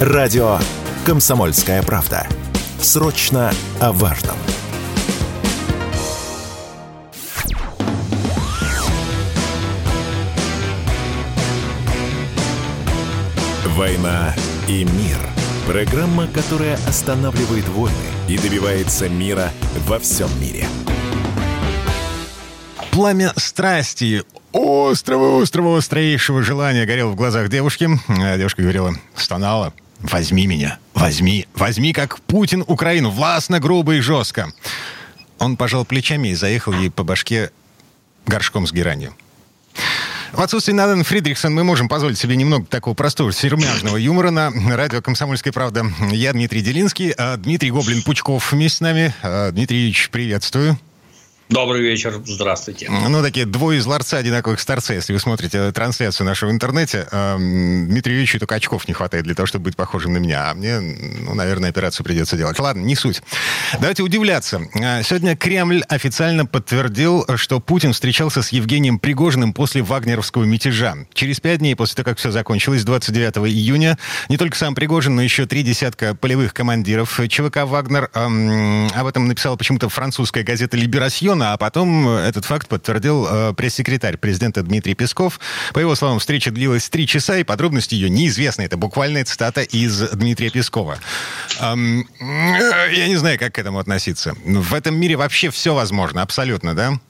Радио «Комсомольская правда». Срочно о важном. «Война и мир» – программа, которая останавливает войны и добивается мира во всем мире. Пламя страсти острого, острого, острейшего желания горел в глазах девушки. Девушка говорила, стонала, возьми меня, возьми, возьми, как Путин Украину, властно, грубо и жестко. Он пожал плечами и заехал ей по башке горшком с геранью. В отсутствие Надан Фридрихсон мы можем позволить себе немного такого простого сермяжного юмора на радио «Комсомольская правда». Я Дмитрий Делинский, а Дмитрий Гоблин-Пучков вместе с нами. А, Дмитрий Ильич, приветствую. Добрый вечер, здравствуйте. Ну, такие двое из ларца одинаковых старца, если вы смотрите трансляцию нашу в интернете. Э, Дмитрию Ильичу только очков не хватает для того, чтобы быть похожим на меня. А мне, ну, наверное, операцию придется делать. Ладно, не суть. Давайте удивляться. Э, сегодня Кремль официально подтвердил, что Путин встречался с Евгением Пригожиным после вагнеровского мятежа. Через пять дней после того, как все закончилось, 29 июня, не только сам Пригожин, но еще три десятка полевых командиров ЧВК «Вагнер». Э, об этом написала почему-то французская газета «Либерасьон», а потом этот факт подтвердил э, пресс-секретарь президента Дмитрий Песков. По его словам, встреча длилась три часа, и подробности ее неизвестны. Это буквальная цитата из Дмитрия Пескова. Эм, я не знаю, как к этому относиться. В этом мире вообще все возможно, абсолютно, да?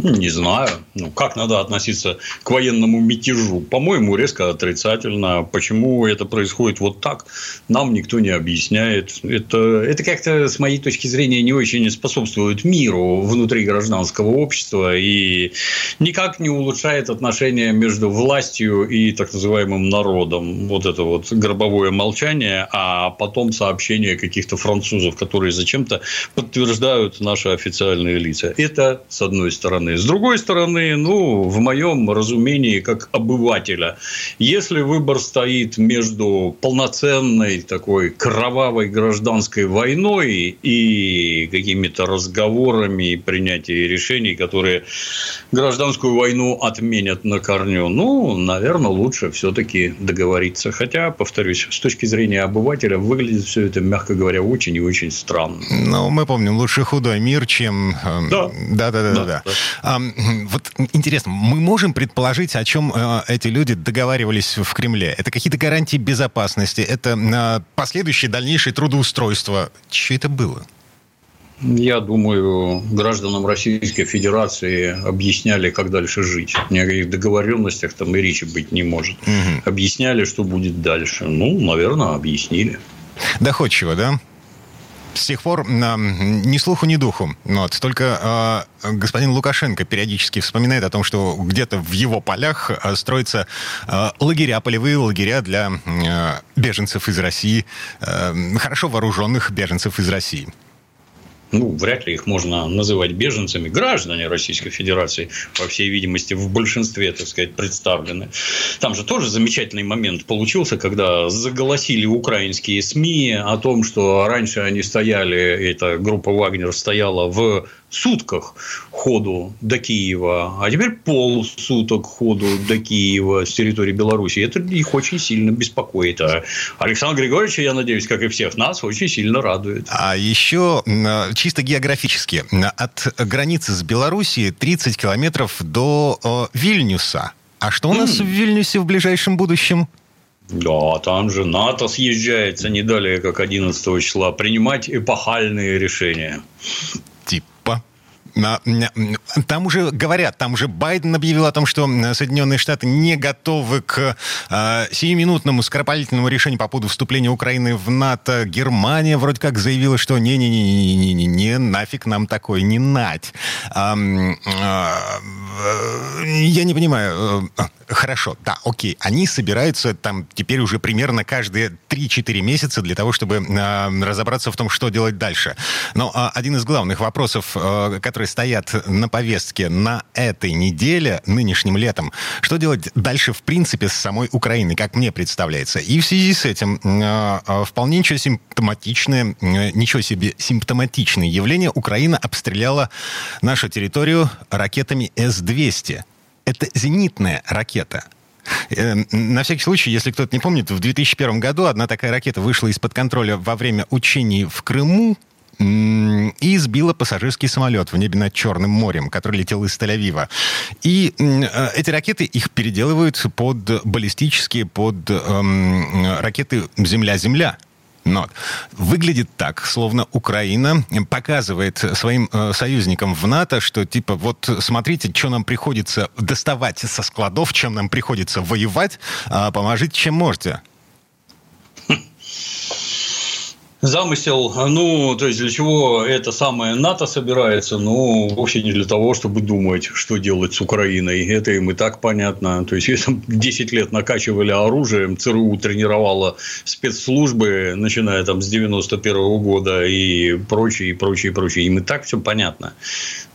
Ну, не знаю. Ну, как надо относиться к военному мятежу? По-моему, резко отрицательно. Почему это происходит вот так, нам никто не объясняет. Это, это как-то, с моей точки зрения, не очень способствует миру внутри гражданского общества и никак не улучшает отношения между властью и так называемым народом. Вот это вот гробовое молчание, а потом сообщение каких-то французов, которые зачем-то подтверждают наши официальные лица. Это с одной стороны стороны. С другой стороны, ну, в моем разумении, как обывателя, если выбор стоит между полноценной такой кровавой гражданской войной и какими-то разговорами и принятием решений, которые гражданскую войну отменят на корню, ну, наверное, лучше все-таки договориться. Хотя, повторюсь, с точки зрения обывателя выглядит все это, мягко говоря, очень и очень странно. Ну, мы помним, лучше худой мир, чем... Эм, да. Да, вот интересно, мы можем предположить, о чем э, эти люди договаривались в Кремле? Это какие-то гарантии безопасности? Это э, последующее дальнейшее трудоустройство? Что это было? Я думаю, гражданам Российской Федерации объясняли, как дальше жить. Ни о каких договоренностях там и речи быть не может. Угу. Объясняли, что будет дальше. Ну, наверное, объяснили. Доходчиво, да? С тех пор э, ни слуху, ни духу. Вот. Только э, господин Лукашенко периодически вспоминает о том, что где-то в его полях э, строятся э, лагеря, полевые лагеря для э, беженцев из России, э, хорошо вооруженных беженцев из России ну, вряд ли их можно называть беженцами, граждане Российской Федерации, по всей видимости, в большинстве, так сказать, представлены. Там же тоже замечательный момент получился, когда заголосили украинские СМИ о том, что раньше они стояли, эта группа Вагнер стояла в сутках ходу до Киева, а теперь полсуток ходу до Киева с территории Беларуси. Это их очень сильно беспокоит. А Александр Григорьевич, я надеюсь, как и всех нас, очень сильно радует. А еще чисто географически. От границы с Белоруссией 30 километров до Вильнюса. А что у нас mm. в Вильнюсе в ближайшем будущем? Да, там же НАТО съезжается не далее, как 11 числа, принимать эпохальные решения. Там уже говорят, там уже Байден объявил о том, что Соединенные Штаты не готовы к э, сиюминутному скоропалительному решению по поводу вступления Украины в НАТО. Германия вроде как заявила, что не-не-не-не-не, нафиг нам такое, не нать. Э, я не понимаю. Э, хорошо, да, окей. Они собираются там теперь уже примерно каждые 3-4 месяца для того, чтобы э, разобраться в том, что делать дальше. Но э, один из главных вопросов, э, которые стоят на повестке на этой неделе, нынешним летом, что делать дальше, в принципе, с самой Украиной, как мне представляется. И в связи с этим э, э, вполне ничего симптоматичное, э, ничего себе симптоматичное явление. Украина обстреляла нашу территорию ракетами С-200. Это зенитная ракета. Э, на всякий случай, если кто-то не помнит, в 2001 году одна такая ракета вышла из-под контроля во время учений в Крыму, и сбила пассажирский самолет в небе над Черным морем, который летел из Тель-Авива. И э, эти ракеты, их переделывают под баллистические, под эм, ракеты «Земля-Земля». Но выглядит так, словно Украина показывает своим э, союзникам в НАТО, что типа вот смотрите, что нам приходится доставать со складов, чем нам приходится воевать, э, поможите, чем можете. Замысел, ну, то есть для чего это самое НАТО собирается, ну, вовсе не для того, чтобы думать, что делать с Украиной. Это им и так понятно. То есть, если 10 лет накачивали оружием, ЦРУ тренировала спецслужбы, начиная там с 91 -го года и прочее, и прочее, и прочее. Им и так все понятно.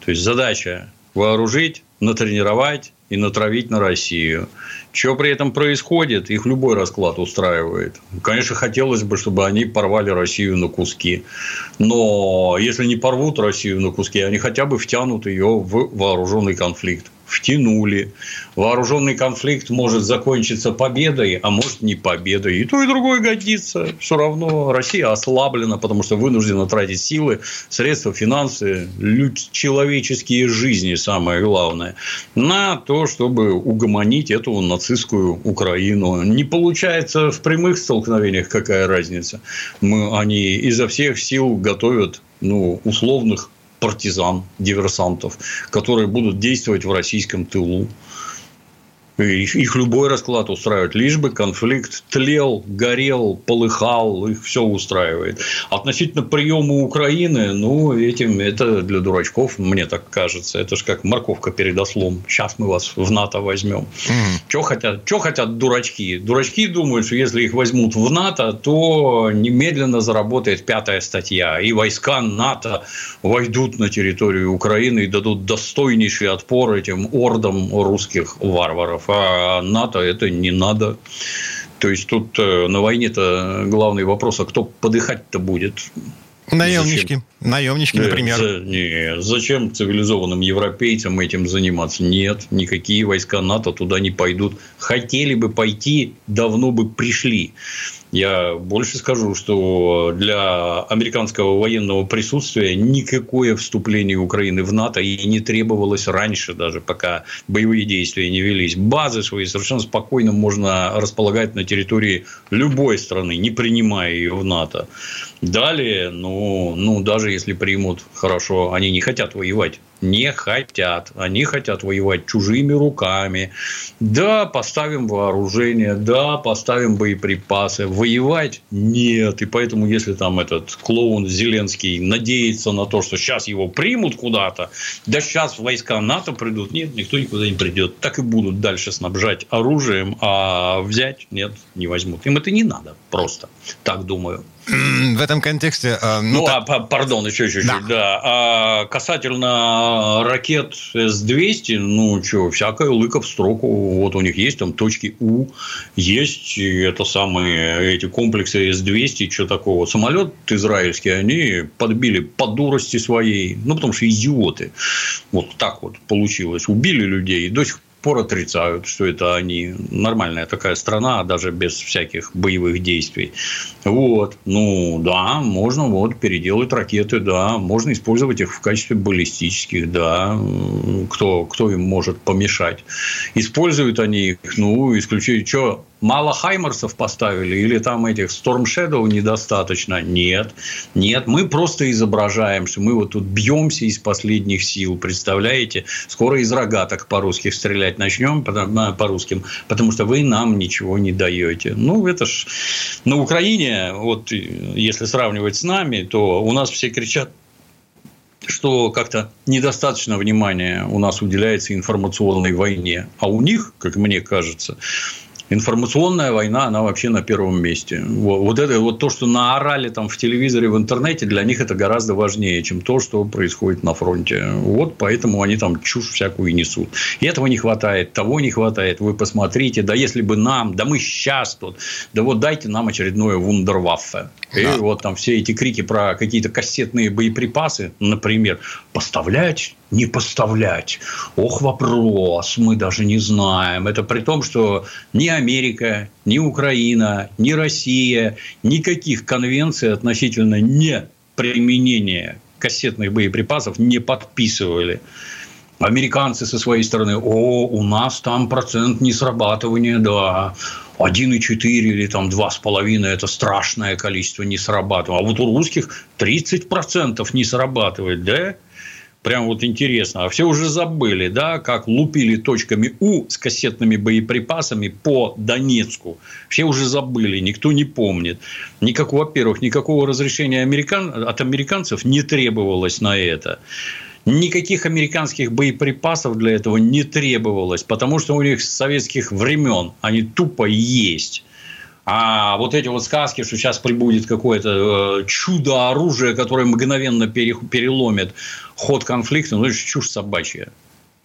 То есть, задача вооружить, натренировать и натравить на Россию. Что при этом происходит, их любой расклад устраивает. Конечно, хотелось бы, чтобы они порвали Россию на куски. Но если не порвут Россию на куски, они хотя бы втянут ее в вооруженный конфликт втянули. Вооруженный конфликт может закончиться победой, а может не победой. И то, и другое годится. Все равно Россия ослаблена, потому что вынуждена тратить силы, средства, финансы, человеческие жизни, самое главное, на то, чтобы угомонить эту нацистскую Украину. Не получается в прямых столкновениях, какая разница. Мы, они изо всех сил готовят ну, условных партизан, диверсантов, которые будут действовать в российском тылу. Их, любой расклад устраивает, лишь бы конфликт тлел, горел, полыхал, их все устраивает. Относительно приема Украины, ну, этим это для дурачков, мне так кажется. Это же как морковка перед ослом. Сейчас мы вас в НАТО возьмем. Mm. Что хотят, что хотят дурачки? Дурачки думают, что если их возьмут в НАТО, то немедленно заработает пятая статья, и войска НАТО войдут на территорию Украины и дадут достойнейший отпор этим ордам русских варваров а НАТО это не надо. То есть тут э, на войне-то главный вопрос, а кто подыхать-то будет? Наемнички. Зачем? Наемнички, например. За, не, зачем цивилизованным европейцам этим заниматься? Нет, никакие войска НАТО туда не пойдут. Хотели бы пойти, давно бы пришли. Я больше скажу, что для американского военного присутствия никакое вступление Украины в НАТО и не требовалось раньше, даже пока боевые действия не велись. Базы свои совершенно спокойно можно располагать на территории любой страны, не принимая ее в НАТО. Далее, ну, ну даже если примут, хорошо, они не хотят воевать не хотят. Они хотят воевать чужими руками. Да, поставим вооружение, да, поставим боеприпасы. Воевать нет. И поэтому, если там этот клоун Зеленский надеется на то, что сейчас его примут куда-то, да сейчас войска НАТО придут, нет, никто никуда не придет. Так и будут дальше снабжать оружием, а взять нет, не возьмут. Им это не надо просто. Так думаю. В этом контексте... Э, ну, ну так... а, пардон, еще чуть-чуть, да. да. А касательно ракет С-200, ну, что, всякая лыка в строку. Вот у них есть там точки У, есть это самые эти комплексы С-200, что такого. Самолет израильский они подбили по дурости своей, ну, потому что идиоты. Вот так вот получилось. Убили людей, и до сих пор отрицают, что это они нормальная такая страна, даже без всяких боевых действий. Вот, ну да, можно вот переделать ракеты, да, можно использовать их в качестве баллистических, да, кто, кто им может помешать. Используют они их, ну, исключая, что мало Хаймерсов поставили или там этих Storm Shadow недостаточно? Нет. Нет, мы просто изображаем, что мы вот тут бьемся из последних сил, представляете? Скоро из рогаток по-русски стрелять начнем, по-русским, потому что вы нам ничего не даете. Ну, это ж на Украине, вот если сравнивать с нами, то у нас все кричат что как-то недостаточно внимания у нас уделяется информационной войне. А у них, как мне кажется, информационная война, она вообще на первом месте. Вот, вот это вот то, что наорали там в телевизоре, в интернете, для них это гораздо важнее, чем то, что происходит на фронте. Вот поэтому они там чушь всякую несут. И этого не хватает, того не хватает. Вы посмотрите, да если бы нам, да мы сейчас тут, да вот дайте нам очередное вундерваффе. И да. вот там все эти крики про какие-то кассетные боеприпасы, например, поставлять не поставлять. Ох, вопрос, мы даже не знаем. Это при том, что ни Америка, ни Украина, ни Россия никаких конвенций относительно не применения кассетных боеприпасов не подписывали. Американцы со своей стороны, о, у нас там процент несрабатывания, да, 1,4 или там 2,5 – это страшное количество не срабатывает. А вот у русских 30% не срабатывает, да? Прям вот интересно. А все уже забыли, да, как лупили точками У с кассетными боеприпасами по Донецку. Все уже забыли, никто не помнит. Никакого, во-первых, никакого разрешения американ... от американцев не требовалось на это. Никаких американских боеприпасов для этого не требовалось, потому что у них с советских времен они тупо есть. А вот эти вот сказки, что сейчас прибудет какое-то э, чудо-оружие, которое мгновенно переломит ход конфликта, ну, это чушь собачья.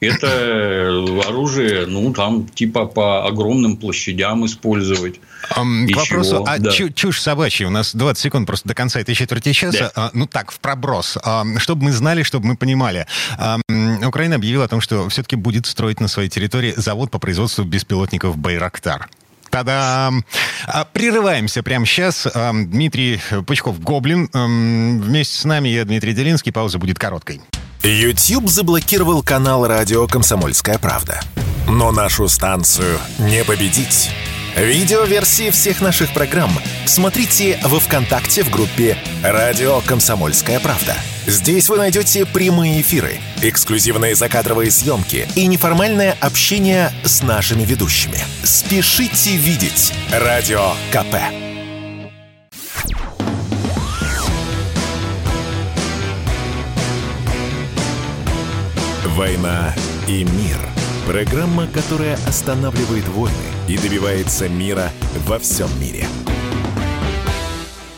Это оружие, ну, там, типа, по огромным площадям использовать. Um, к вопросу о да. чушь собачья. У нас 20 секунд просто до конца этой четверти часа. Да. Uh, ну, так, в проброс. Uh, чтобы мы знали, чтобы мы понимали. Uh, Украина объявила о том, что все-таки будет строить на своей территории завод по производству беспилотников «Байрактар». Та-дам! Прерываемся прямо сейчас. Дмитрий Пучков-Гоблин. Вместе с нами я, Дмитрий Делинский. Пауза будет короткой. YouTube заблокировал канал «Радио Комсомольская правда». Но нашу станцию не победить. Видеоверсии всех наших программ смотрите во ВКонтакте в группе «Радио Комсомольская правда». Здесь вы найдете прямые эфиры, эксклюзивные закадровые съемки и неформальное общение с нашими ведущими. Спешите видеть «Радио КП». «Война и мир» – программа, которая останавливает войны и добивается мира во всем мире –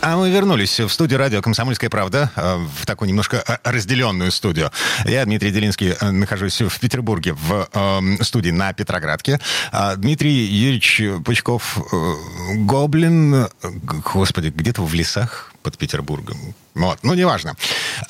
а мы вернулись в студию радио «Комсомольская правда», э, в такую немножко э, разделенную студию. Я, Дмитрий Делинский, э, нахожусь в Петербурге в э, студии на Петроградке. А Дмитрий Юрьевич Пучков, Гоблин, господи, где-то в лесах под Петербургом. Вот, ну, неважно.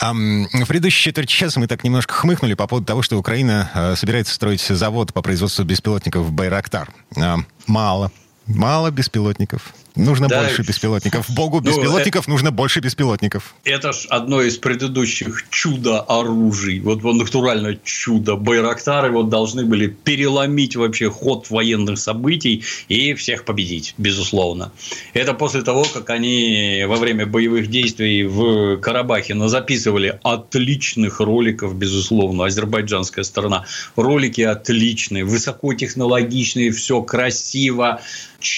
В предыдущей четверти часа мы так немножко хмыкнули по поводу того, что Украина э, собирается строить завод по производству беспилотников «Байрактар». Э, мало. Мало беспилотников. Нужно да, больше беспилотников. Богу ну, беспилотников ну, нужно больше беспилотников. Это ж одно из предыдущих чудо-оружий. Вот, вот натурально чудо. Байрактары вот должны были переломить вообще ход военных событий и всех победить, безусловно. Это после того, как они во время боевых действий в Карабахе записывали отличных роликов, безусловно, азербайджанская сторона. Ролики отличные, высокотехнологичные, все красиво,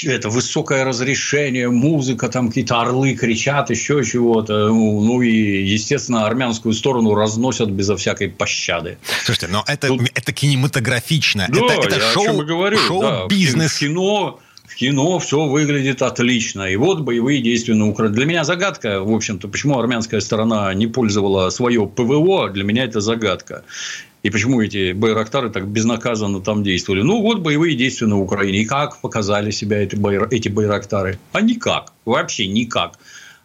это высокое разрешение, музыка, там какие-то орлы кричат, еще чего-то. Ну, ну и, естественно, армянскую сторону разносят безо всякой пощады. Слушайте, но это, Тут... это кинематографично. Да, это, это я шоу, говорю. шоу-бизнес. Да, в кино в кино все выглядит отлично. И вот боевые действия на Украине. Для меня загадка, в общем-то, почему армянская сторона не пользовала свое ПВО, для меня это загадка. И почему эти байрактары так безнаказанно там действовали? Ну, вот боевые действия на Украине. И как показали себя эти, байр... эти байрактары? А никак. Вообще никак.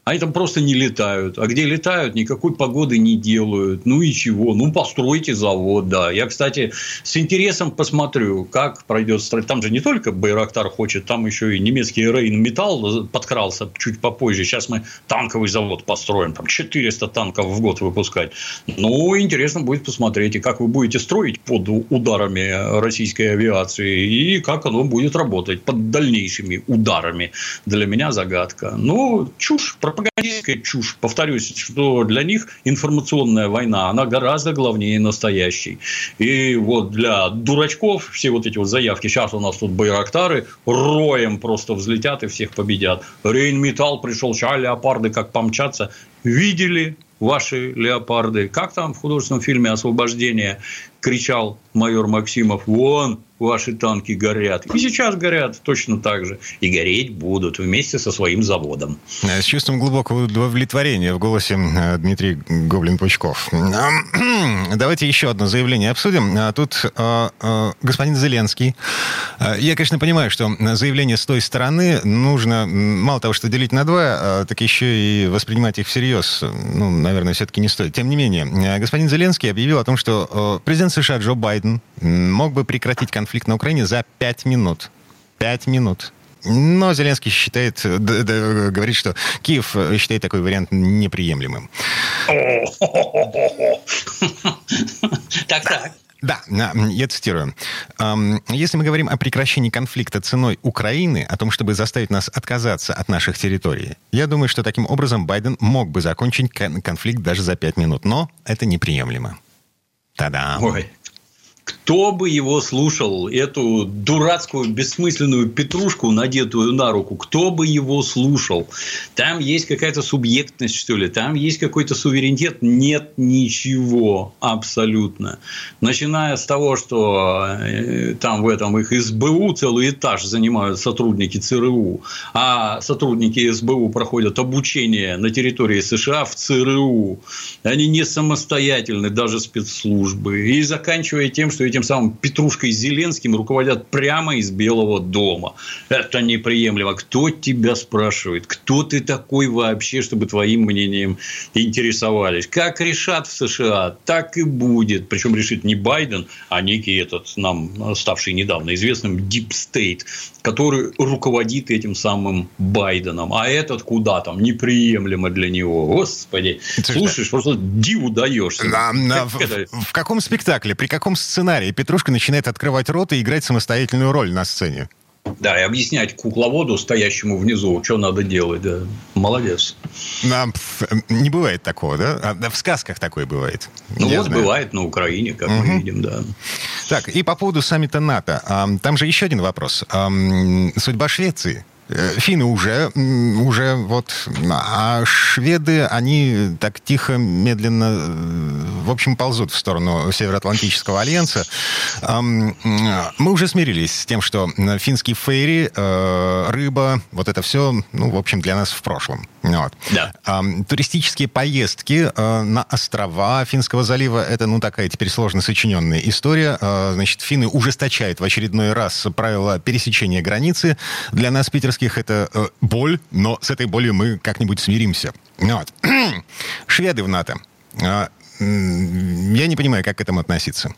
Они там просто не летают. А где летают, никакой погоды не делают. Ну и чего? Ну, постройте завод, да. Я, кстати, с интересом посмотрю, как пройдет строй. Там же не только Байрактар хочет, там еще и немецкий Рейн Металл подкрался чуть попозже. Сейчас мы танковый завод построим. Там 400 танков в год выпускать. Ну, интересно будет посмотреть, и как вы будете строить под ударами российской авиации, и как оно будет работать под дальнейшими ударами. Для меня загадка. Ну, чушь пропагандистская чушь. Повторюсь, что для них информационная война, она гораздо главнее настоящей. И вот для дурачков все вот эти вот заявки, сейчас у нас тут байрактары, роем просто взлетят и всех победят. Рейнметалл пришел, сейчас леопарды как помчаться. Видели ваши леопарды? Как там в художественном фильме «Освобождение» кричал майор Максимов, вон ваши танки горят. И сейчас горят точно так же. И гореть будут вместе со своим заводом. С чувством глубокого удовлетворения в голосе э, Дмитрий Гоблин-Пучков. Давайте еще одно заявление обсудим. А тут э, э, господин Зеленский. Я, конечно, понимаю, что заявление с той стороны нужно мало того, что делить на два, так еще и воспринимать их всерьез. Ну, наверное, все-таки не стоит. Тем не менее, э, господин Зеленский объявил о том, что президент США Джо Байден мог бы прекратить конфликт на Украине за пять минут. Пять минут. Но Зеленский считает, да, да, говорит, что Киев считает такой вариант неприемлемым. Так, так. Да, я цитирую. Если мы говорим о прекращении конфликта ценой Украины, о том, чтобы заставить нас отказаться от наших территорий, я думаю, что таким образом Байден мог бы закончить конфликт даже за пять минут. Но это неприемлемо. Та-дам. Ой, кто бы его слушал, эту дурацкую, бессмысленную петрушку, надетую на руку, кто бы его слушал? Там есть какая-то субъектность, что ли? Там есть какой-то суверенитет? Нет ничего абсолютно. Начиная с того, что э, там в этом их СБУ целый этаж занимают сотрудники ЦРУ, а сотрудники СБУ проходят обучение на территории США в ЦРУ. Они не самостоятельны, даже спецслужбы. И заканчивая тем, что этим самым Петрушкой Зеленским руководят прямо из Белого дома. Это неприемлемо. Кто тебя спрашивает? Кто ты такой вообще, чтобы твоим мнением интересовались? Как решат в США, так и будет. Причем решит не Байден, а некий этот нам ставший недавно известным Deep State, который руководит этим самым Байденом. А этот куда там? Неприемлемо для него. Господи. Слушаешь, просто диву даешься. На, на, в, в каком спектакле, при каком сценарии сценарии Петрушка начинает открывать рот и играть самостоятельную роль на сцене. Да, и объяснять кукловоду, стоящему внизу, что надо делать. Да. Молодец. А, не бывает такого, да? А, в сказках такое бывает. Ну, Я вот знаю. бывает на Украине, как угу. мы видим, да. Так, и по поводу саммита НАТО. Там же еще один вопрос. Судьба Швеции – финны уже, уже вот, а шведы, они так тихо, медленно, э, в общем, ползут в сторону Североатлантического альянса. Мы уже смирились с тем, что финские фейри, э, рыба, вот это все, ну, в общем, для нас в прошлом. Вот. Да. Туристические поездки на острова Финского залива, это, ну, такая теперь сложно сочиненная история. Значит, финны ужесточают в очередной раз правила пересечения границы. Для нас, питерских это э, боль, но с этой болью мы как-нибудь смиримся. Вот. Шведы в НАТО. Э, я не понимаю, как к этому относиться.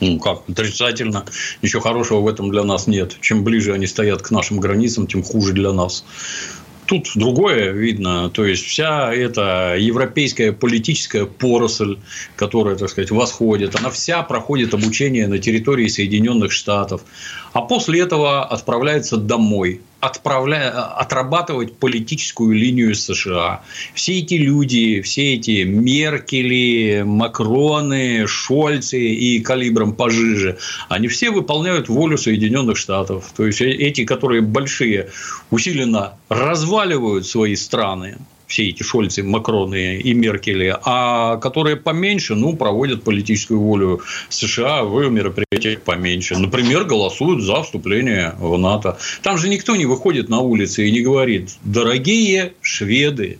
Ну, как, отрицательно. Ничего хорошего в этом для нас нет. Чем ближе они стоят к нашим границам, тем хуже для нас. Тут другое видно. То есть, вся эта европейская политическая поросль, которая, так сказать, восходит, она вся проходит обучение на территории Соединенных Штатов. А после этого отправляется домой отправляя, отрабатывать политическую линию США. Все эти люди, все эти Меркели, Макроны, Шольцы и калибром пожиже, они все выполняют волю Соединенных Штатов. То есть, э, эти, которые большие, усиленно разваливают свои страны, все эти Шольцы, Макроны и Меркели, а которые поменьше, ну, проводят политическую волю США в мероприятиях поменьше. Например, голосуют за вступление в НАТО. Там же никто не выходит на улицы и не говорит, дорогие шведы,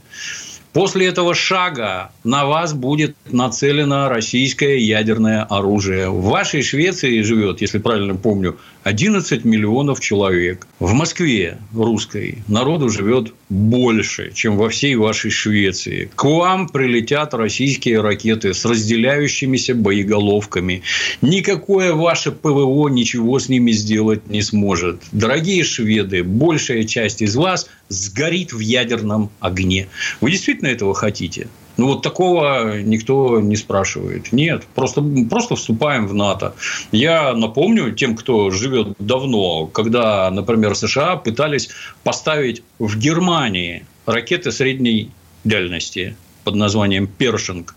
После этого шага на вас будет нацелено российское ядерное оружие. В вашей Швеции живет, если правильно помню, 11 миллионов человек. В Москве русской народу живет больше, чем во всей вашей Швеции. К вам прилетят российские ракеты с разделяющимися боеголовками. Никакое ваше ПВО ничего с ними сделать не сможет. Дорогие шведы, большая часть из вас сгорит в ядерном огне. Вы действительно этого хотите? Ну, вот такого никто не спрашивает. Нет, просто, просто вступаем в НАТО. Я напомню тем, кто живет давно, когда, например, США пытались поставить в Германии ракеты средней дальности под названием «Першинг».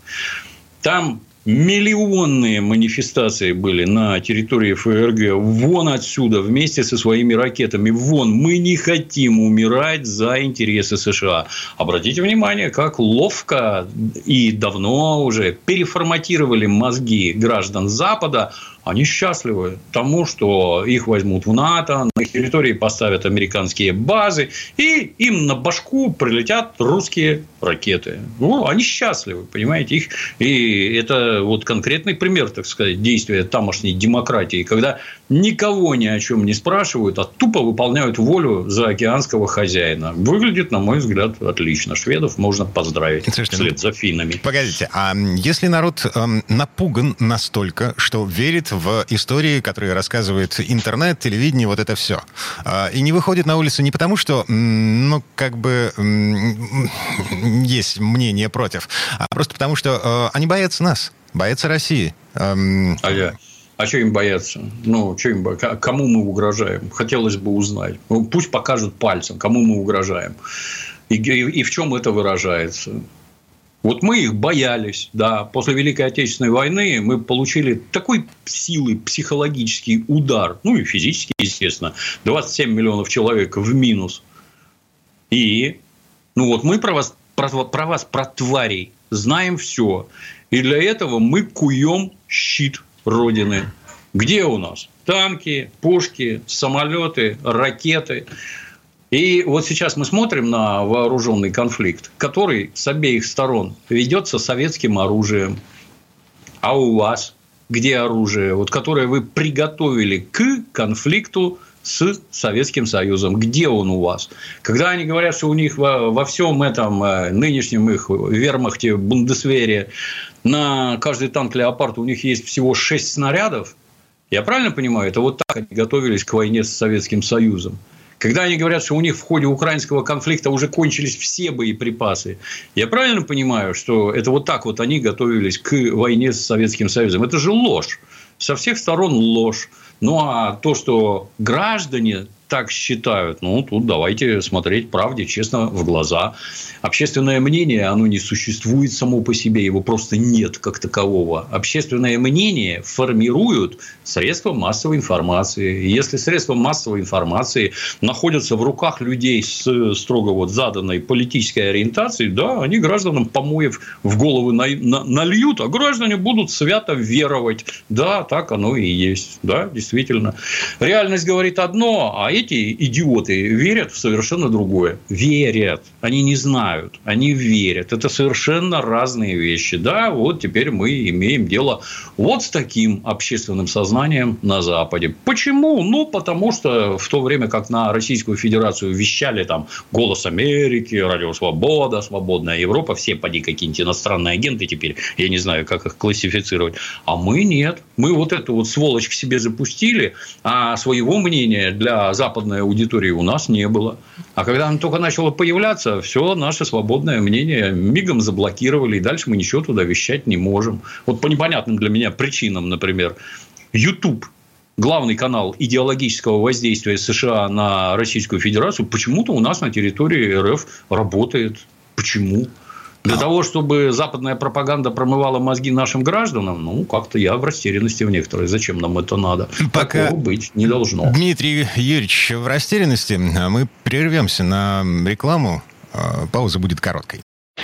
Там Миллионные манифестации были на территории ФРГ. Вон отсюда, вместе со своими ракетами. Вон, мы не хотим умирать за интересы США. Обратите внимание, как ловко и давно уже переформатировали мозги граждан Запада они счастливы тому, что их возьмут в НАТО, на их территории поставят американские базы, и им на башку прилетят русские ракеты. Ну, они счастливы, понимаете? Их, и это вот конкретный пример, так сказать, действия тамошней демократии, когда никого ни о чем не спрашивают, а тупо выполняют волю заокеанского хозяина. Выглядит, на мой взгляд, отлично. Шведов можно поздравить Слушайте, вслед за финнами. Погодите, а если народ эм, напуган настолько, что верит в истории, которые рассказывает интернет, телевидение, вот это все, э, и не выходит на улицу не потому, что, ну, как бы э, есть мнение против, а просто потому, что э, они боятся нас, боятся России. Эм... А я... А что им бояться? Ну, что им Кому мы угрожаем? Хотелось бы узнать. Ну, пусть покажут пальцем, кому мы угрожаем. И, и, и в чем это выражается? Вот мы их боялись, да. После Великой Отечественной войны мы получили такой силы психологический удар, ну и физический, естественно. 27 миллионов человек в минус. И, ну вот мы про вас, про, про вас, про тварей, знаем все. И для этого мы куем щит Родины. Где у нас? Танки, пушки, самолеты, ракеты. И вот сейчас мы смотрим на вооруженный конфликт, который с обеих сторон ведется советским оружием. А у вас где оружие, вот, которое вы приготовили к конфликту с Советским Союзом. Где он у вас? Когда они говорят, что у них во, во всем этом э, нынешнем их вермахте, бундесвере на каждый танк «Леопард» у них есть всего 6 снарядов, я правильно понимаю, это вот так они готовились к войне с Советским Союзом. Когда они говорят, что у них в ходе украинского конфликта уже кончились все боеприпасы, я правильно понимаю, что это вот так вот они готовились к войне с Советским Союзом? Это же ложь. Со всех сторон ложь. Ну, а то, что граждане так считают, ну, тут давайте смотреть правде честно в глаза. Общественное мнение, оно не существует само по себе, его просто нет как такового. Общественное мнение формируют средства массовой информации. если средства массовой информации находятся в руках людей с строго вот заданной политической ориентацией, да, они гражданам помоев в головы нальют, а граждане будут свято веровать. Да, так оно и есть. Да, действительно. Реальность говорит одно, а эти идиоты верят в совершенно другое. Верят. Они не знают. Они верят. Это совершенно разные вещи. Да, вот теперь мы имеем дело вот с таким общественным сознанием на Западе. Почему? Ну, потому что в то время, как на Российскую Федерацию вещали там «Голос Америки», «Радио Свобода», «Свободная Европа», все поди какие-нибудь иностранные агенты теперь, я не знаю, как их классифицировать. А мы нет. Мы вот эту вот сволочь к себе запустили, а своего мнения для западной аудитории у нас не было. А когда она только начала появляться, все наше свободное мнение мигом заблокировали, и дальше мы ничего туда вещать не можем. Вот по непонятным для меня причинам, например, YouTube главный канал идеологического воздействия США на Российскую Федерацию, почему-то у нас на территории РФ работает. Почему? Для того, чтобы западная пропаганда промывала мозги нашим гражданам, ну, как-то я в растерянности в некоторой. Зачем нам это надо? Пока Такого быть не должно. Дмитрий Юрьевич в растерянности. А мы прервемся на рекламу. А, пауза будет короткой.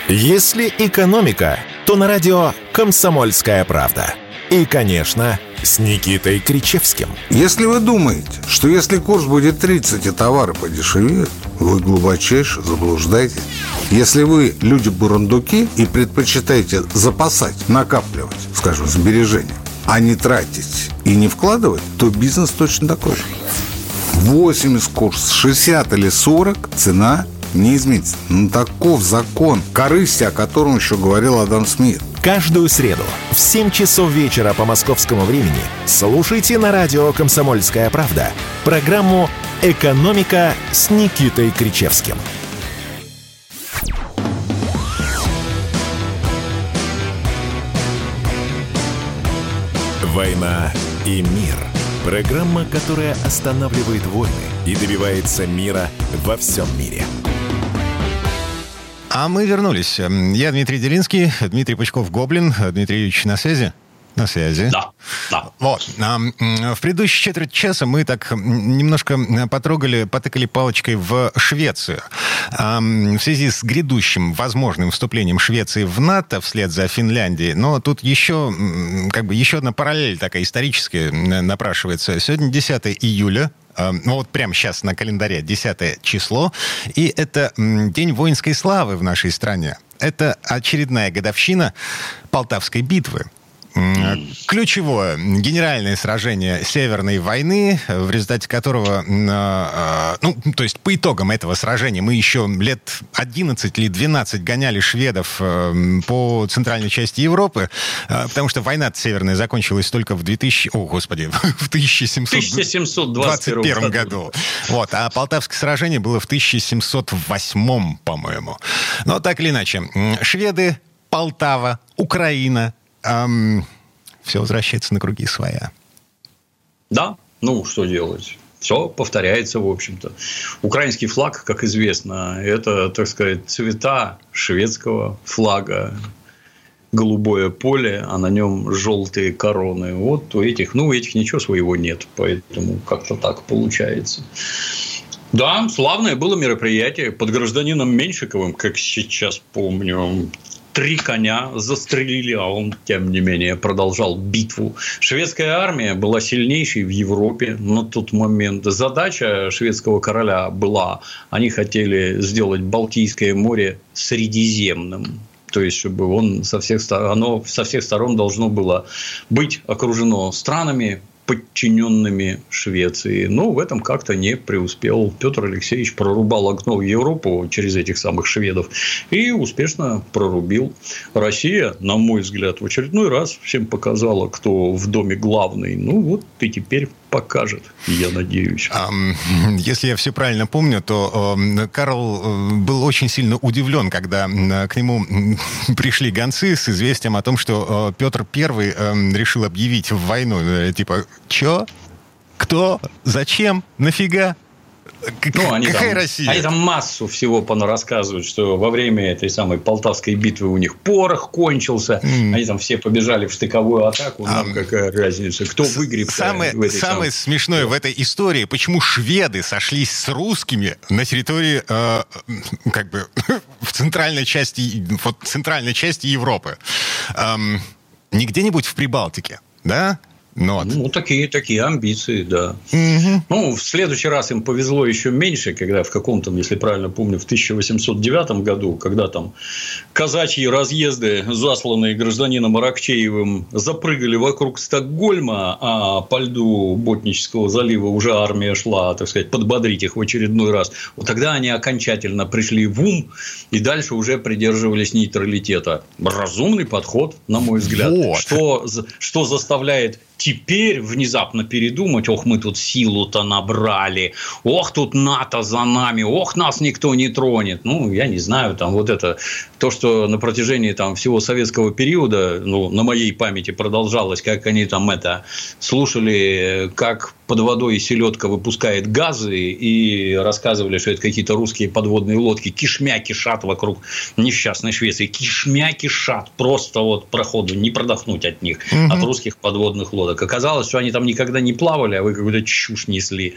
Если экономика, то на радио «Комсомольская правда». И, конечно, с Никитой Кричевским. Если вы думаете, что если курс будет 30 и товары подешевеют, вы глубочайше заблуждаетесь. Если вы люди-бурундуки и предпочитаете запасать, накапливать, скажем, сбережения, а не тратить и не вкладывать, то бизнес точно такой же. 80 курс, 60 или 40 цена не изменится. Ну, таков закон корысти, о котором еще говорил Адам Смит. Каждую среду в 7 часов вечера по московскому времени слушайте на радио «Комсомольская правда» программу «Экономика» с Никитой Кричевским. «Война и мир» – программа, которая останавливает войны и добивается мира во всем мире – а мы вернулись. Я Дмитрий Делинский, Дмитрий Пучков-Гоблин. Дмитрий Ильич на связи? На связи. Да, да. Вот. В предыдущей четверть часа мы так немножко потрогали, потыкали палочкой в Швецию. В связи с грядущим возможным вступлением Швеции в НАТО вслед за Финляндией. Но тут еще, как бы, еще одна параллель такая историческая напрашивается. Сегодня 10 июля Эм, ну вот прямо сейчас на календаре 10 число, и это День воинской славы в нашей стране. Это очередная годовщина Полтавской битвы. Ключевое генеральное сражение Северной войны, в результате которого, а, а, ну, то есть по итогам этого сражения мы еще лет 11 или 12 гоняли шведов э, по центральной части Европы, а, потому что война Северная закончилась только в 2000, о, господи, в 1721 году. Вот, а Полтавское сражение было в 1708, по-моему. Но так или иначе, шведы, Полтава, Украина, эм, все возвращается на круги своя. Да, ну что делать? Все повторяется, в общем-то. Украинский флаг, как известно, это, так сказать, цвета шведского флага. Голубое поле, а на нем желтые короны. Вот у этих, ну, у этих ничего своего нет, поэтому как-то так получается. Да, славное было мероприятие под гражданином Меньшиковым, как сейчас помню три коня застрелили, а он, тем не менее, продолжал битву. Шведская армия была сильнейшей в Европе на тот момент. Задача шведского короля была, они хотели сделать Балтийское море средиземным. То есть, чтобы он со всех, оно со всех сторон должно было быть окружено странами, подчиненными Швеции. Но в этом как-то не преуспел. Петр Алексеевич прорубал окно в Европу через этих самых шведов и успешно прорубил. Россия, на мой взгляд, в очередной раз всем показала, кто в доме главный. Ну, вот и теперь покажет, я надеюсь. Если я все правильно помню, то Карл э, был очень сильно удивлен, когда к нему пришли гонцы с известием о том, что э, Петр Первый решил объявить войну. Э, типа, чё? Кто? Зачем? Нафига? Ну, они Какая там, Россия? Они там массу всего рассказывают, что во время этой самой Полтавской битвы у них порох кончился, mm. они там все побежали в штыковую атаку, нам а, какая разница, кто выиграет самое, в этой Самое самой... смешное в этой истории, почему шведы сошлись с русскими на территории, э, как бы, в центральной части, вот, центральной части Европы. Эм, не где-нибудь в Прибалтике, да? Ну, ну такие, такие амбиции, да. Угу. Ну, в следующий раз им повезло еще меньше, когда в каком-то, если правильно помню, в 1809 году, когда там казачьи разъезды, засланные гражданином Аракчеевым, запрыгали вокруг Стокгольма, а по льду Ботнического залива уже армия шла, так сказать, подбодрить их в очередной раз. Вот тогда они окончательно пришли в ум и дальше уже придерживались нейтралитета. Разумный подход, на мой взгляд. Вот. Что, что заставляет теперь внезапно передумать, ох, мы тут силу-то набрали, ох, тут НАТО за нами, ох, нас никто не тронет. Ну, я не знаю, там вот это, то, что на протяжении там всего советского периода, ну, на моей памяти продолжалось, как они там это слушали, как под водой селедка выпускает газы и рассказывали, что это какие-то русские подводные лодки кишмя кишат вокруг несчастной Швеции. Кишмя кишат. Просто вот проходу не продохнуть от них, угу. от русских подводных лодок. Оказалось, что они там никогда не плавали, а вы какую-то чушь несли.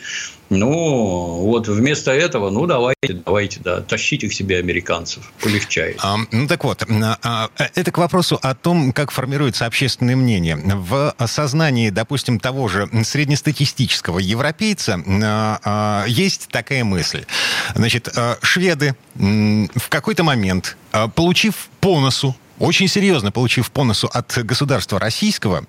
Ну, вот вместо этого, ну, давайте, давайте, да, тащите к себе американцев. Полегчает. А, ну, так вот, а, а, это к вопросу о том, как формируется общественное мнение. В сознании, допустим, того же среднестатистического статистического европейца а, а, есть такая мысль. Значит, а, шведы в какой-то момент, получив по носу очень серьезно получив по носу от государства российского,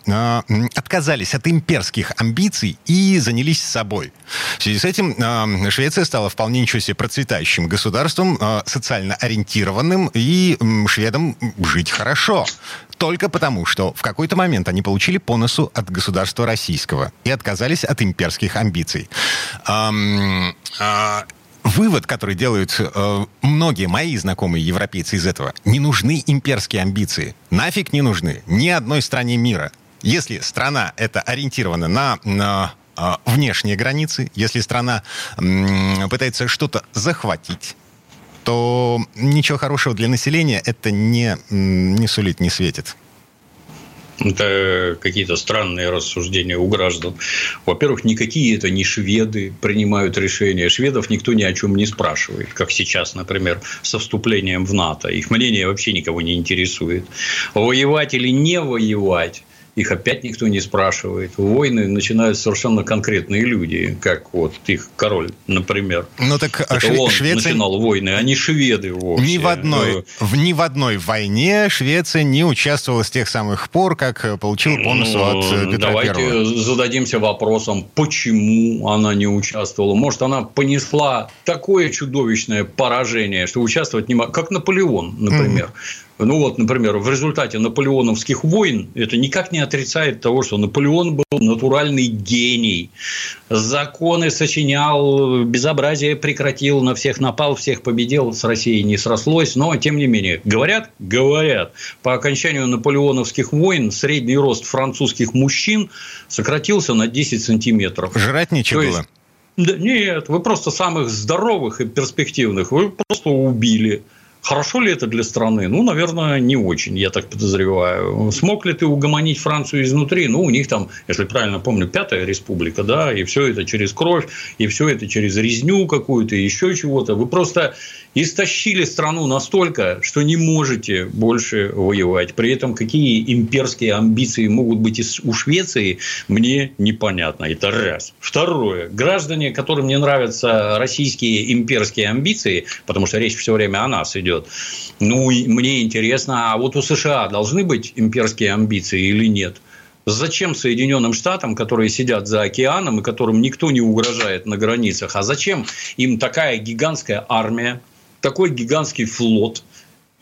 отказались от имперских амбиций и занялись собой. В связи с этим Швеция стала вполне ничего себе процветающим государством, социально ориентированным, и шведам жить хорошо только потому, что в какой-то момент они получили по носу от государства российского и отказались от имперских амбиций. Эм, э, вывод, который делают э, многие мои знакомые европейцы из этого, не нужны имперские амбиции. Нафиг не нужны ни одной стране мира. Если страна это ориентирована на, на э, внешние границы, если страна э, пытается что-то захватить, то ничего хорошего для населения это не, не сулит, не светит. Это какие-то странные рассуждения у граждан. Во-первых, никакие это не шведы принимают решения. Шведов никто ни о чем не спрашивает, как сейчас, например, со вступлением в НАТО. Их мнение вообще никого не интересует. Воевать или не воевать их опять никто не спрашивает. Войны начинают совершенно конкретные люди, как вот их король, например. Ну так Это Шве- он Швеция... начинал войны, а не шведы вовсе. Ни в, одной, ну, в, ни в одной войне Швеция не участвовала с тех самых пор, как получила бонус ну, от э, Петра Давайте Первого. зададимся вопросом, почему она не участвовала. Может, она понесла такое чудовищное поражение, что участвовать не могла. Как Наполеон, например. Mm-hmm. Ну вот, например, в результате наполеоновских войн это никак не отрицает того, что Наполеон был натуральный гений. Законы сочинял, безобразие прекратил, на всех напал, всех победил, с Россией не срослось, но тем не менее. Говорят? Говорят. По окончанию наполеоновских войн средний рост французских мужчин сократился на 10 сантиметров. Жрать нечего было? Да, нет, вы просто самых здоровых и перспективных вы просто убили. Хорошо ли это для страны? Ну, наверное, не очень, я так подозреваю. Смог ли ты угомонить Францию изнутри? Ну, у них там, если правильно помню, пятая республика, да, и все это через кровь, и все это через резню какую-то, еще чего-то. Вы просто истощили страну настолько, что не можете больше воевать. При этом какие имперские амбиции могут быть у Швеции, мне непонятно. Это раз. Второе. Граждане, которым не нравятся российские имперские амбиции, потому что речь все время о нас идет, ну, мне интересно, а вот у США должны быть имперские амбиции или нет? Зачем Соединенным Штатам, которые сидят за океаном и которым никто не угрожает на границах, а зачем им такая гигантская армия, такой гигантский флот,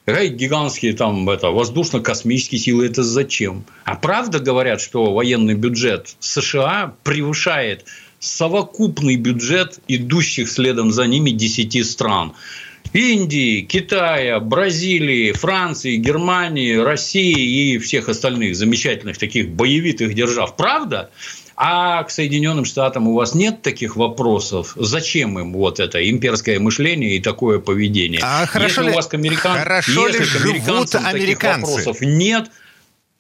какая гигантские там это, воздушно-космические силы, это зачем? А правда говорят, что военный бюджет США превышает совокупный бюджет идущих следом за ними 10 стран. Индии, Китая, Бразилии, Франции, Германии, России и всех остальных замечательных таких боевитых держав. Правда? А к Соединенным Штатам у вас нет таких вопросов? Зачем им вот это имперское мышление и такое поведение? А хорошо если ли, у вас к американ... хорошо если ли живут таких американцы? вопросов нет,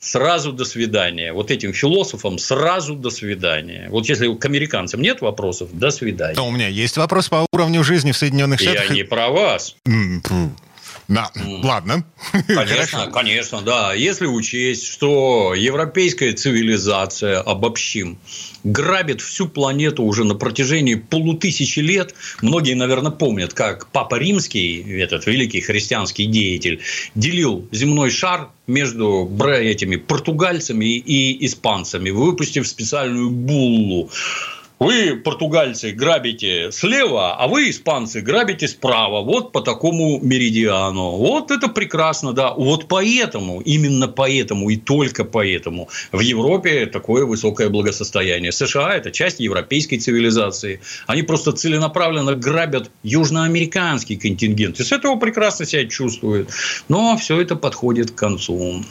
сразу до свидания. Вот этим философам сразу до свидания. Вот если к американцам нет вопросов, до свидания. То у меня есть вопрос по уровню жизни в Соединенных Штатах. Я не про вас. Да, ладно. Конечно, конечно, да. Если учесть, что европейская цивилизация, обобщим, грабит всю планету уже на протяжении полутысячи лет. Многие, наверное, помнят, как Папа Римский, этот великий христианский деятель, делил земной шар между этими португальцами и испанцами, выпустив специальную буллу вы, португальцы, грабите слева, а вы, испанцы, грабите справа. Вот по такому меридиану. Вот это прекрасно, да. Вот поэтому, именно поэтому и только поэтому в Европе такое высокое благосостояние. США – это часть европейской цивилизации. Они просто целенаправленно грабят южноамериканский контингент. И с этого прекрасно себя чувствуют. Но все это подходит к концу.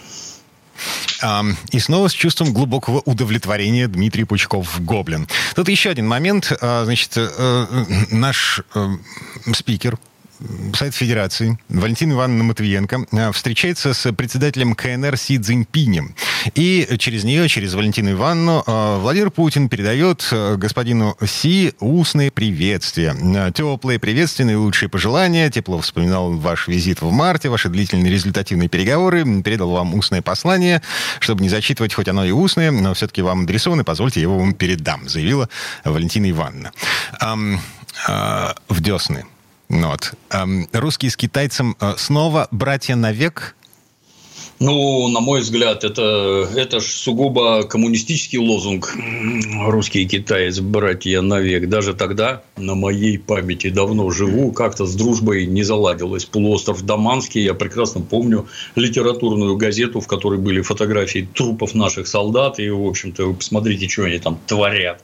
И снова с чувством глубокого удовлетворения Дмитрий Пучков Гоблин. Тут еще один момент. А, значит, э, наш э, спикер Сайт Федерации Валентина Ивановна Матвиенко э, встречается с председателем КНР Си Цзиньпинем. И через нее, через Валентину Ивановну, э, Владимир Путин передает э, господину Си устные приветствия. Теплые приветствия, наилучшие пожелания. Тепло вспоминал ваш визит в марте, ваши длительные результативные переговоры. Передал вам устное послание, чтобы не зачитывать, хоть оно и устное, но все-таки вам адресовано, позвольте, я его вам передам, заявила Валентина Ивановна. В Десны вот. Эм, русские с китайцем э, снова братья навек? Ну, на мой взгляд, это, это ж сугубо коммунистический лозунг. Русский китаец, братья навек. Даже тогда, на моей памяти, давно живу, как-то с дружбой не заладилось. Полуостров Даманский, я прекрасно помню литературную газету, в которой были фотографии трупов наших солдат. И, в общем-то, посмотрите, что они там творят.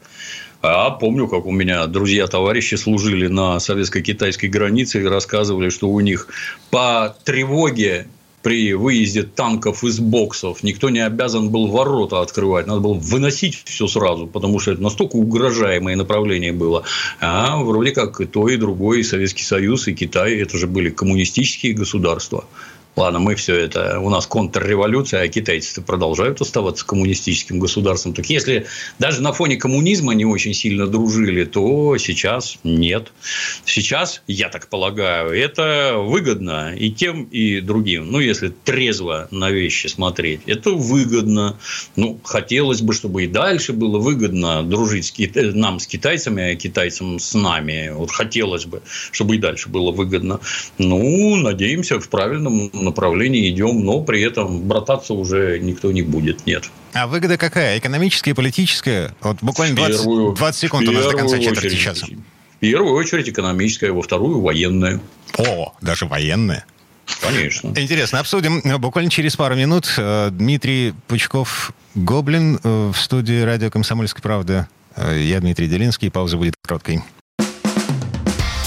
А помню, как у меня друзья-товарищи служили на советско-китайской границе и рассказывали, что у них по тревоге при выезде танков из боксов никто не обязан был ворота открывать, надо было выносить все сразу, потому что это настолько угрожаемое направление было. А вроде как и то, и другое, и Советский Союз, и Китай, это же были коммунистические государства. Ладно, мы все это, у нас контрреволюция, а китайцы продолжают оставаться коммунистическим государством. Так если даже на фоне коммунизма не очень сильно дружили, то сейчас нет. Сейчас, я так полагаю, это выгодно и тем, и другим. Ну, если трезво на вещи смотреть, это выгодно. Ну, хотелось бы, чтобы и дальше было выгодно дружить с кита... нам с китайцами, а китайцам с нами. Вот хотелось бы, чтобы и дальше было выгодно. Ну, надеемся, в правильном направлении идем, но при этом брататься уже никто не будет, нет. А выгода какая? Экономическая, политическая? Вот буквально 20, первую, 20 секунд у нас до конца четверти очередь, часа. В первую очередь экономическая, во вторую военная. О, даже военная? Конечно. Интересно, обсудим буквально через пару минут. Э, Дмитрий Пучков, Гоблин э, в студии радио «Комсомольская правда». Э, я Дмитрий Делинский. Пауза будет короткой.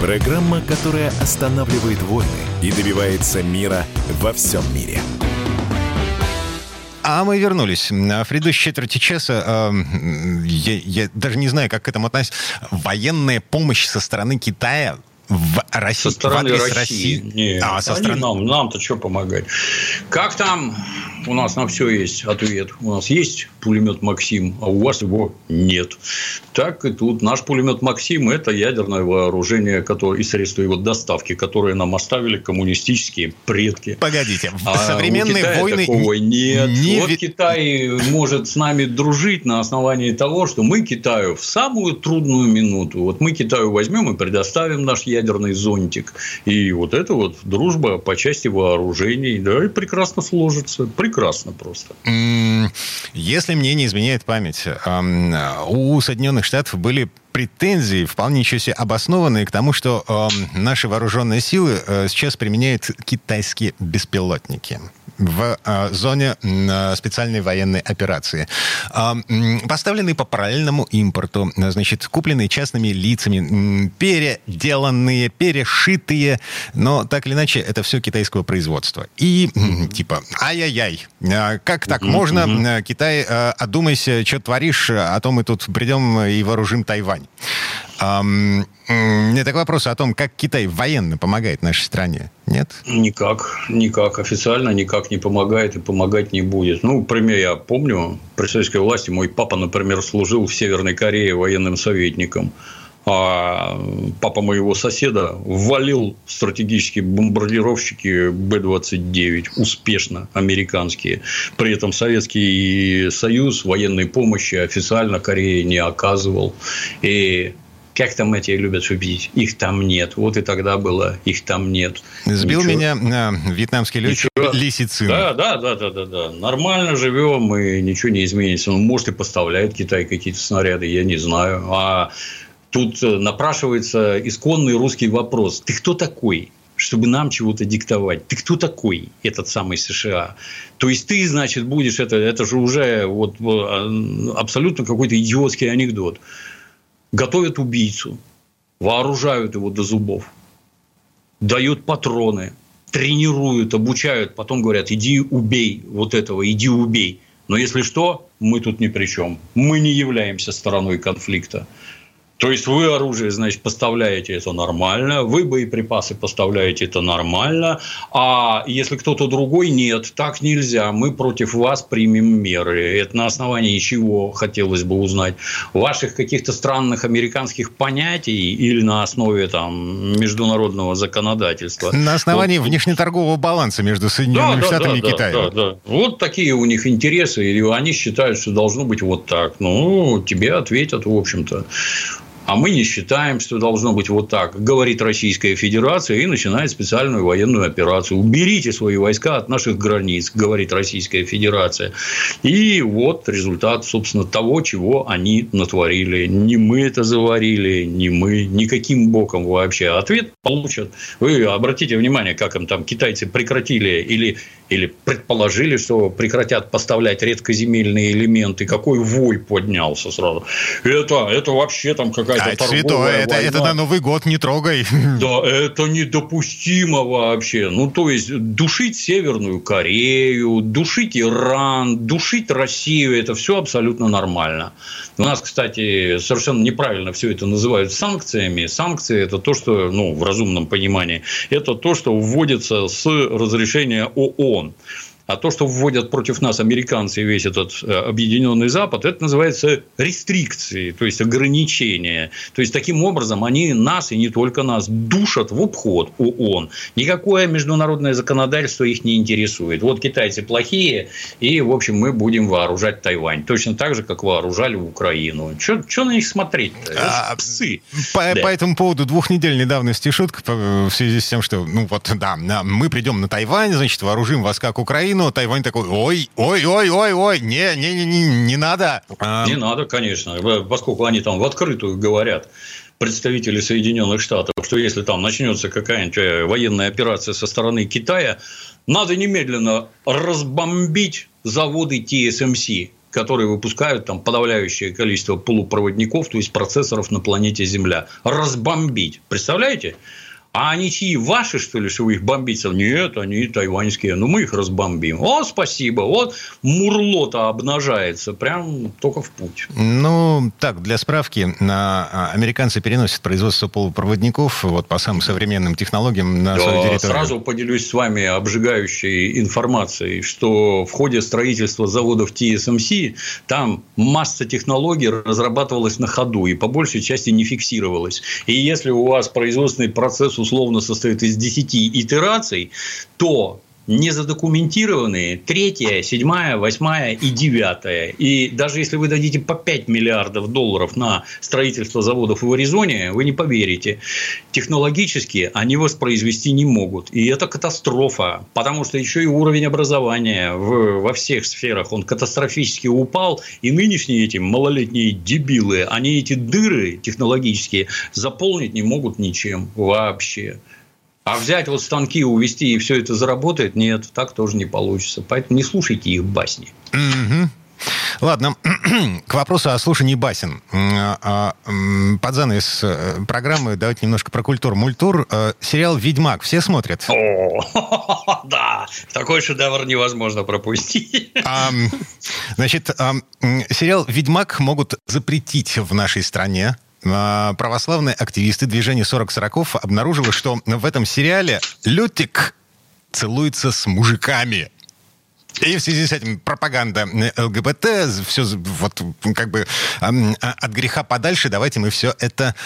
Программа, которая останавливает войны и добивается мира во всем мире. А мы вернулись. В предыдущей четверти часа э, я, я даже не знаю, как к этому относиться. Военная помощь со стороны Китая в России, со стороны в России. России. Нет, а, со стороны... нам, нам-то что помогать? Как там у нас на все есть ответ. У нас есть пулемет Максим, а у вас его нет. Так и тут наш пулемет Максим – это ядерное вооружение которое, и средства его доставки, которые нам оставили коммунистические предки. Погодите, а современные у войны... такого нет. Не... Вот Китай может с нами дружить на основании того, что мы Китаю в самую трудную минуту, вот мы Китаю возьмем и предоставим наш ядерный зонтик. И вот это вот дружба по части вооружений, да, и прекрасно сложится. Прекрасно просто. Если мне не изменяет память, у Соединенных Штатов были претензии, вполне еще себе обоснованные к тому, что наши вооруженные силы э, сейчас применяют китайские беспилотники в э, зоне э, специальной военной операции. Э, поставленные по параллельному импорту, значит, купленные частными лицами, переделанные, перешитые, но так или иначе это все китайского производства. И типа, ай-яй-яй, как так можно? Китай, одумайся, что творишь, а то мы тут придем и вооружим Тайвань. Мне такой вопрос о том, как Китай военно помогает нашей стране. Нет? Никак. Никак. Официально никак не помогает и помогать не будет. Ну, пример я помню. При советской власти мой папа, например, служил в Северной Корее военным советником. А папа моего соседа ввалил стратегические бомбардировщики Б-29 успешно, американские. При этом Советский Союз военной помощи официально Корее не оказывал. И как там эти любят шутить? Их там нет. Вот и тогда было, их там нет. Сбил Ничего. меня а, вьетнамский летчик Лисицин. Да, да, да, да, да, да. Нормально живем, и ничего не изменится. Он, может, и поставляет Китай какие-то снаряды, я не знаю. А тут э, напрашивается исконный русский вопрос. Ты кто такой? чтобы нам чего-то диктовать. Ты кто такой, этот самый США? То есть ты, значит, будешь это, это же уже вот э, абсолютно какой-то идиотский анекдот готовят убийцу, вооружают его до зубов, дают патроны, тренируют, обучают, потом говорят, иди убей вот этого, иди убей. Но если что, мы тут ни при чем. Мы не являемся стороной конфликта. То есть вы оружие, значит, поставляете это нормально, вы боеприпасы поставляете это нормально, а если кто-то другой нет, так нельзя, мы против вас примем меры. Это на основании чего хотелось бы узнать? Ваших каких-то странных американских понятий или на основе там международного законодательства? На основании вот. внешнеторгового баланса между Соединенными да, Штатами да, и Китаем. Да, да. Вот такие у них интересы, и они считают, что должно быть вот так. Ну, тебе ответят, в общем-то. А мы не считаем, что должно быть вот так, говорит Российская Федерация и начинает специальную военную операцию. Уберите свои войска от наших границ, говорит Российская Федерация. И вот результат, собственно, того, чего они натворили. Не мы это заварили, не мы, никаким боком вообще. Ответ получат. Вы обратите внимание, как им там китайцы прекратили или, или предположили, что прекратят поставлять редкоземельные элементы. Какой вой поднялся сразу. Это, это вообще там какая какая-то а, это, война. это на Новый год не трогай. Да, это недопустимо вообще. Ну, то есть, душить Северную Корею, душить Иран, душить Россию, это все абсолютно нормально. У нас, кстати, совершенно неправильно все это называют санкциями. Санкции – это то, что, ну, в разумном понимании, это то, что вводится с разрешения ООН. А то, что вводят против нас американцы и весь этот э, объединенный Запад, это называется рестрикции, то есть ограничения. То есть, таким образом, они нас и не только нас душат в обход ООН. Никакое международное законодательство их не интересует. Вот китайцы плохие, и, в общем, мы будем вооружать Тайвань. Точно так же, как вооружали Украину. Что на них смотреть А, псы. По, да. по этому поводу двухнедельной давности шутка в связи с тем, что, ну вот, да, мы придем на Тайвань, значит, вооружим вас как Украину, Украину, Тайвань такой, ой, ой, ой, ой, ой, не, не, не, не, не надо. А, не надо, конечно, поскольку они там в открытую говорят представители Соединенных Штатов, что если там начнется какая-нибудь э, военная операция со стороны Китая, надо немедленно разбомбить заводы TSMC, которые выпускают там подавляющее количество полупроводников, то есть процессоров на планете Земля. Разбомбить. Представляете? А они чьи? Ваши, что ли, что вы их бомбите? Нет, они тайваньские. Ну, мы их разбомбим. О, спасибо. Вот мурло-то обнажается. Прям только в путь. Ну, так, для справки. А, американцы переносят производство полупроводников вот по самым современным технологиям на да, свою территорию. Сразу поделюсь с вами обжигающей информацией, что в ходе строительства заводов TSMC там масса технологий разрабатывалась на ходу и по большей части не фиксировалась. И если у вас производственный процесс условно состоит из 10 итераций, то незадокументированные третья, седьмая, восьмая и девятая. И даже если вы дадите по 5 миллиардов долларов на строительство заводов в Аризоне, вы не поверите. Технологически они воспроизвести не могут. И это катастрофа, потому что еще и уровень образования в, во всех сферах, он катастрофически упал. И нынешние эти малолетние дебилы, они эти дыры технологические заполнить не могут ничем вообще. А взять вот станки, увести и все это заработает, нет, так тоже не получится. Поэтому не слушайте их басни. Угу. Ладно, к вопросу о слушании басен. А, а, под занавес э, программы давайте немножко про культуру. Мультур. Э, сериал «Ведьмак» все смотрят? О, да, такой шедевр невозможно пропустить. Значит, сериал «Ведьмак» могут запретить в нашей стране а, православные активисты движения 40 сороков обнаружили, что в этом сериале Лютик целуется с мужиками. И в связи с этим пропаганда ЛГБТ, все вот как бы а, от греха подальше, давайте мы все это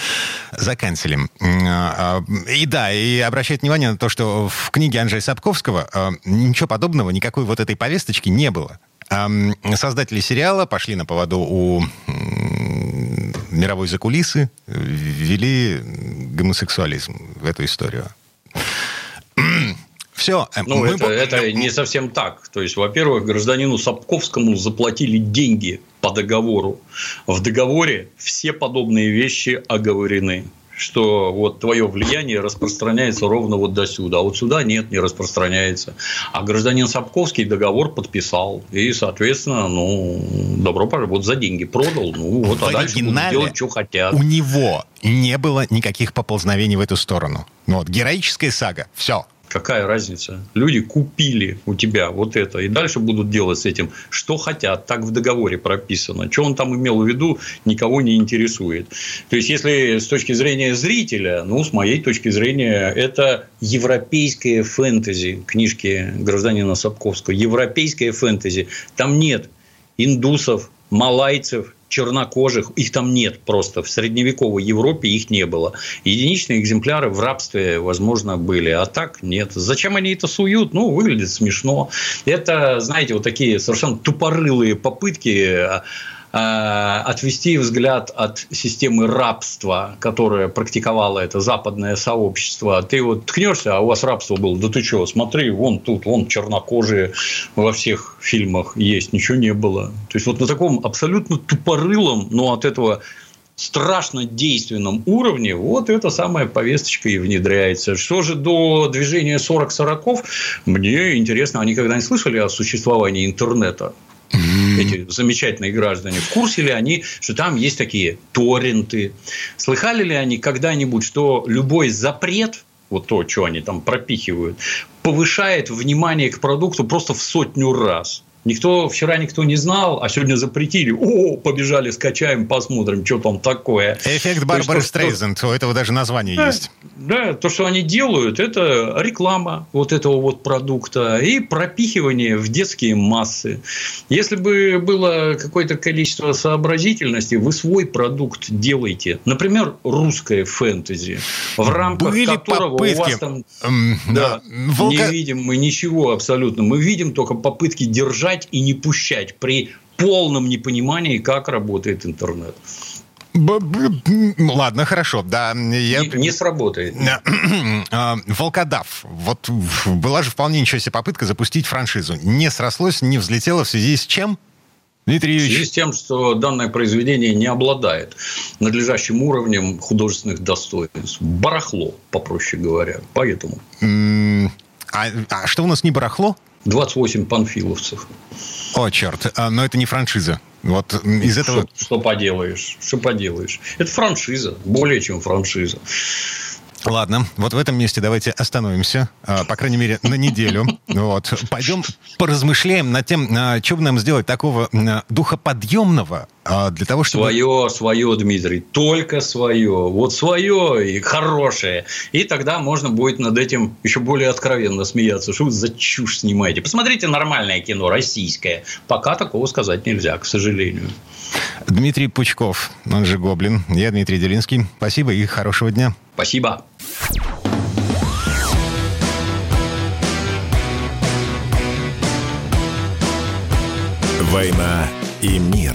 заканчиваем. А, и да, и обращать внимание на то, что в книге Анжея Сапковского ничего подобного, никакой вот этой повесточки не было. Создатели сериала пошли на поводу у мировой закулисы ввели гомосексуализм в эту историю. Все. Э, ну, мы... это, это не совсем так. То есть, во-первых, гражданину Сапковскому заплатили деньги по договору. В договоре все подобные вещи оговорены что вот твое влияние распространяется ровно вот до сюда, а вот сюда нет, не распространяется. А гражданин Сапковский договор подписал, и, соответственно, ну, добро пожаловать, вот за деньги продал, ну, вот, а дальше будут делать, что хотят. У него не было никаких поползновений в эту сторону. Ну, вот, героическая сага, все, Какая разница? Люди купили у тебя вот это, и дальше будут делать с этим, что хотят. Так в договоре прописано. Что он там имел в виду, никого не интересует. То есть, если с точки зрения зрителя, ну, с моей точки зрения, это европейское фэнтези книжки гражданина Сапковского. Европейское фэнтези. Там нет индусов, малайцев, чернокожих, их там нет просто. В средневековой Европе их не было. Единичные экземпляры в рабстве, возможно, были, а так нет. Зачем они это суют? Ну, выглядит смешно. Это, знаете, вот такие совершенно тупорылые попытки отвести взгляд от системы рабства, которое практиковало это западное сообщество. Ты вот ткнешься, а у вас рабство было. Да ты что, смотри, вон тут, вон чернокожие во всех фильмах есть. Ничего не было. То есть, вот на таком абсолютно тупорылом, но от этого страшно действенном уровне вот эта самая повесточка и внедряется. Что же до движения 40-40? Мне интересно, они когда-нибудь слышали о существовании интернета? Эти замечательные граждане, в курсе ли они, что там есть такие торренты? Слыхали ли они когда-нибудь, что любой запрет, вот то, что они там пропихивают, повышает внимание к продукту просто в сотню раз? Никто, вчера никто не знал, а сегодня запретили. О, побежали, скачаем, посмотрим, что там такое. Эффект Барбары Стрейзенд, у этого даже название да, есть. Да, то, что они делают, это реклама вот этого вот продукта и пропихивание в детские массы. Если бы было какое-то количество сообразительности, вы свой продукт делаете. Например, русское фэнтези, в рамках Были которого попытки. у вас там... Эм, да, Волка... Не видим мы ничего абсолютно. Мы видим только попытки держать держать и не пущать при полном непонимании, как работает интернет. Ладно, хорошо, да. Я... Не, не сработает. А, Волкодав. Вот была же вполне ничего себе попытка запустить франшизу. Не срослось, не взлетело в связи с чем? Дмитрий Юрьевич. В связи с тем, что данное произведение не обладает надлежащим уровнем художественных достоинств. Барахло, попроще говоря. Поэтому. А, а что у нас не барахло? 28 панфиловцев. О, черт. А, но это не франшиза. Вот из этого... Что, что поделаешь? Что поделаешь? Это франшиза. Более чем франшиза. Ладно, вот в этом месте давайте остановимся, а, по крайней мере, на неделю. Вот. Пойдем поразмышляем над тем, а, что бы нам сделать такого а, духоподъемного для того, чтобы... Свое, свое, Дмитрий, только свое. Вот свое и хорошее. И тогда можно будет над этим еще более откровенно смеяться. Что вы за чушь снимаете? Посмотрите нормальное кино, российское. Пока такого сказать нельзя, к сожалению. Дмитрий Пучков, он же Гоблин. Я Дмитрий Делинский. Спасибо и хорошего дня. Спасибо. «Война и мир».